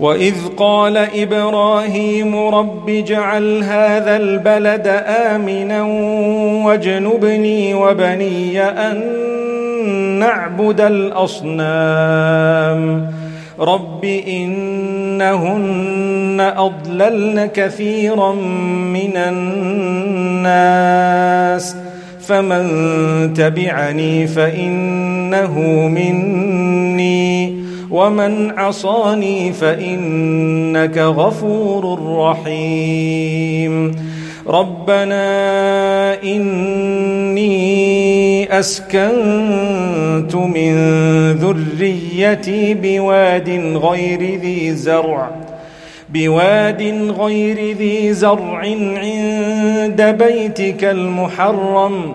واذ قال إبراهيم رب اجعل هذا البلد امنا واجنبني وبني ان نعبد الاصنام. رب انهن اضللن كثيرا من الناس. فمن تبعني فانه مني. ومن عصاني فانك غفور رحيم. ربنا اني اسكنت من ذريتي بواد غير ذي زرع بواد غير ذي زرع عند بيتك المحرم.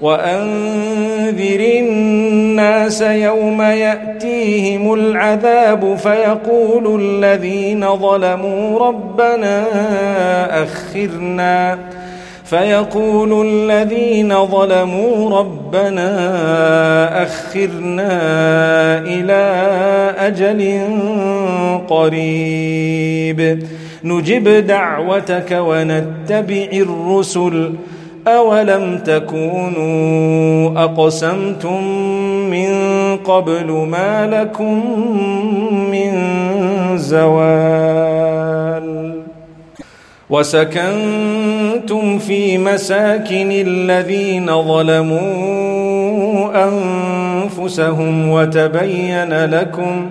وأنذر الناس يوم يأتيهم العذاب فيقول الذين ظلموا ربنا أخرنا. فيقول الذين ظلموا ربنا أخرنا إلى أجل قريب. نجب دعوتك ونتبع الرسل. أولم تكونوا أقسمتم من قبل ما لكم من زوال وسكنتم في مساكن الذين ظلموا أنفسهم وتبين لكم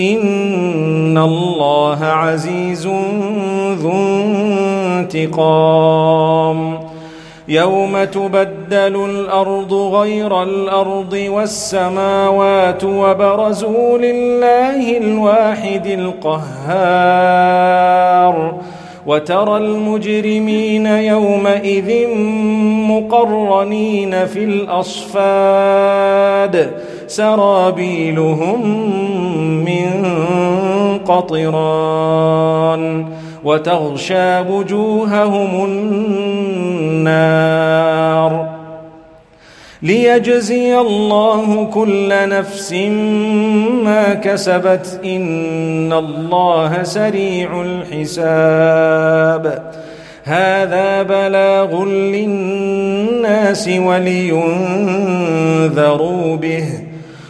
إن الله عزيز ذو انتقام. يوم تبدل الأرض غير الأرض والسماوات وبرزوا لله الواحد القهار. وترى المجرمين يومئذ مقرنين في الأصفاد. سرابيلهم من قطران وتغشى وجوههم النار ليجزي الله كل نفس ما كسبت إن الله سريع الحساب هذا بلاغ للناس ولينذروا به